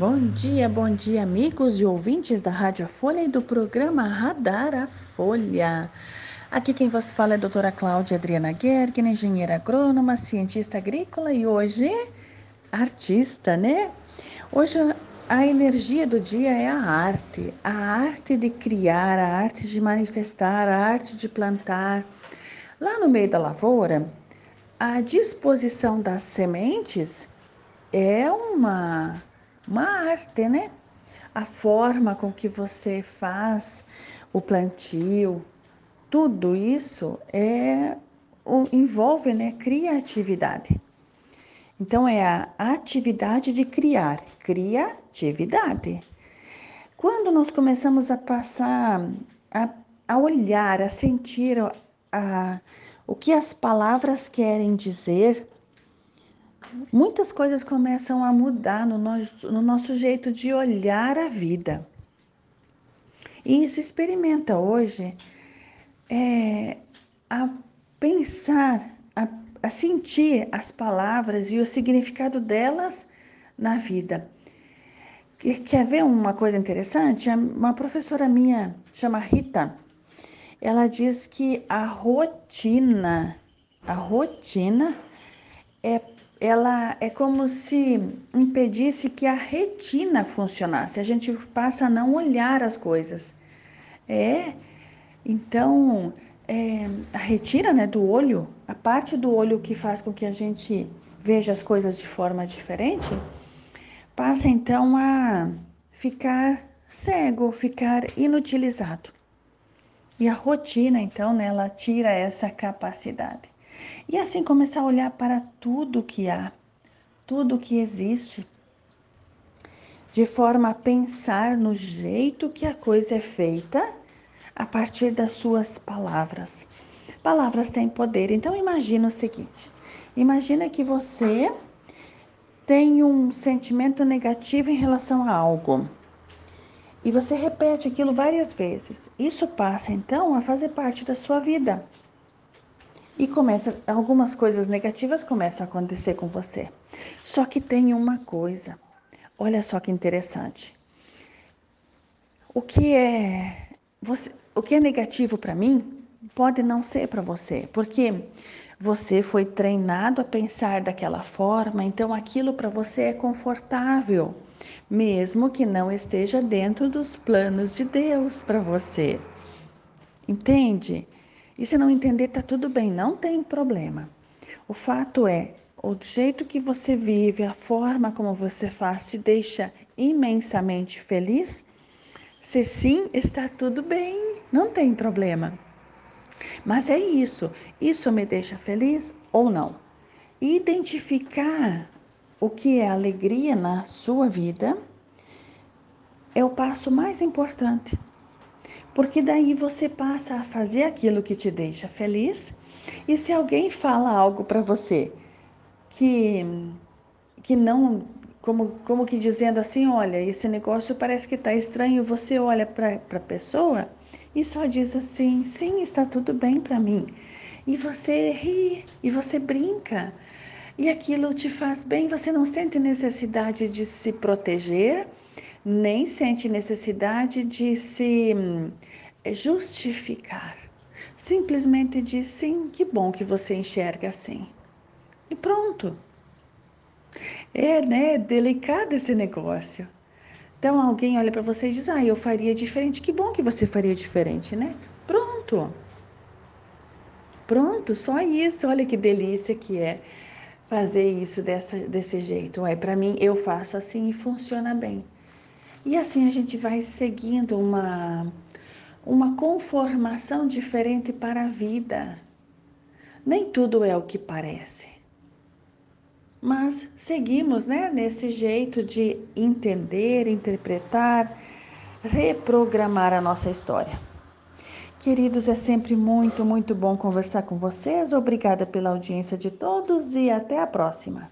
Bom dia, bom dia, amigos e ouvintes da Rádio Folha e do programa Radar a Folha. Aqui quem vos fala é a doutora Cláudia Adriana Gergen, engenheira agrônoma, cientista agrícola e hoje artista, né? Hoje a energia do dia é a arte, a arte de criar, a arte de manifestar, a arte de plantar. Lá no meio da lavoura, a disposição das sementes é uma uma arte, né? A forma com que você faz o plantio, tudo isso é envolve, né, criatividade. Então é a atividade de criar, criatividade. Quando nós começamos a passar a, a olhar, a sentir a, o que as palavras querem dizer, muitas coisas começam a mudar no nosso, no nosso jeito de olhar a vida. E isso experimenta hoje é, a pensar, a, a sentir as palavras e o significado delas na vida. Quer ver uma coisa interessante? Uma professora minha, chama Rita, ela diz que a rotina, a rotina é ela é como se impedisse que a retina funcionasse. A gente passa a não olhar as coisas. É, então, é, a retina né, do olho, a parte do olho que faz com que a gente veja as coisas de forma diferente, passa então a ficar cego, ficar inutilizado. E a rotina, então, né, ela tira essa capacidade. E assim começar a olhar para tudo que há, tudo que existe, de forma a pensar no jeito que a coisa é feita a partir das suas palavras. Palavras têm poder. Então imagina o seguinte: imagina que você tem um sentimento negativo em relação a algo. E você repete aquilo várias vezes. Isso passa então a fazer parte da sua vida e começa algumas coisas negativas começam a acontecer com você. Só que tem uma coisa. Olha só que interessante. O que é você, o que é negativo para mim pode não ser para você, porque você foi treinado a pensar daquela forma, então aquilo para você é confortável, mesmo que não esteja dentro dos planos de Deus para você. Entende? E se não entender, tá tudo bem, não tem problema. O fato é, o jeito que você vive, a forma como você faz, te deixa imensamente feliz? Se sim, está tudo bem, não tem problema. Mas é isso, isso me deixa feliz ou não? Identificar o que é alegria na sua vida é o passo mais importante porque daí você passa a fazer aquilo que te deixa feliz. E se alguém fala algo para você que que não como, como que dizendo assim, olha, esse negócio parece que está estranho, você olha para a pessoa e só diz assim, sim, está tudo bem para mim. E você ri, e você brinca, e aquilo te faz bem, você não sente necessidade de se proteger, nem sente necessidade de se hum, justificar. Simplesmente diz sim, que bom que você enxerga assim. E pronto. É, né, delicado esse negócio. Então alguém olha para você e diz: "Ah, eu faria diferente". Que bom que você faria diferente, né? Pronto. Pronto, só isso. Olha que delícia que é fazer isso dessa, desse jeito. Ué, para mim eu faço assim e funciona bem. E assim a gente vai seguindo uma, uma conformação diferente para a vida. Nem tudo é o que parece. Mas seguimos né, nesse jeito de entender, interpretar, reprogramar a nossa história. Queridos, é sempre muito, muito bom conversar com vocês. Obrigada pela audiência de todos e até a próxima.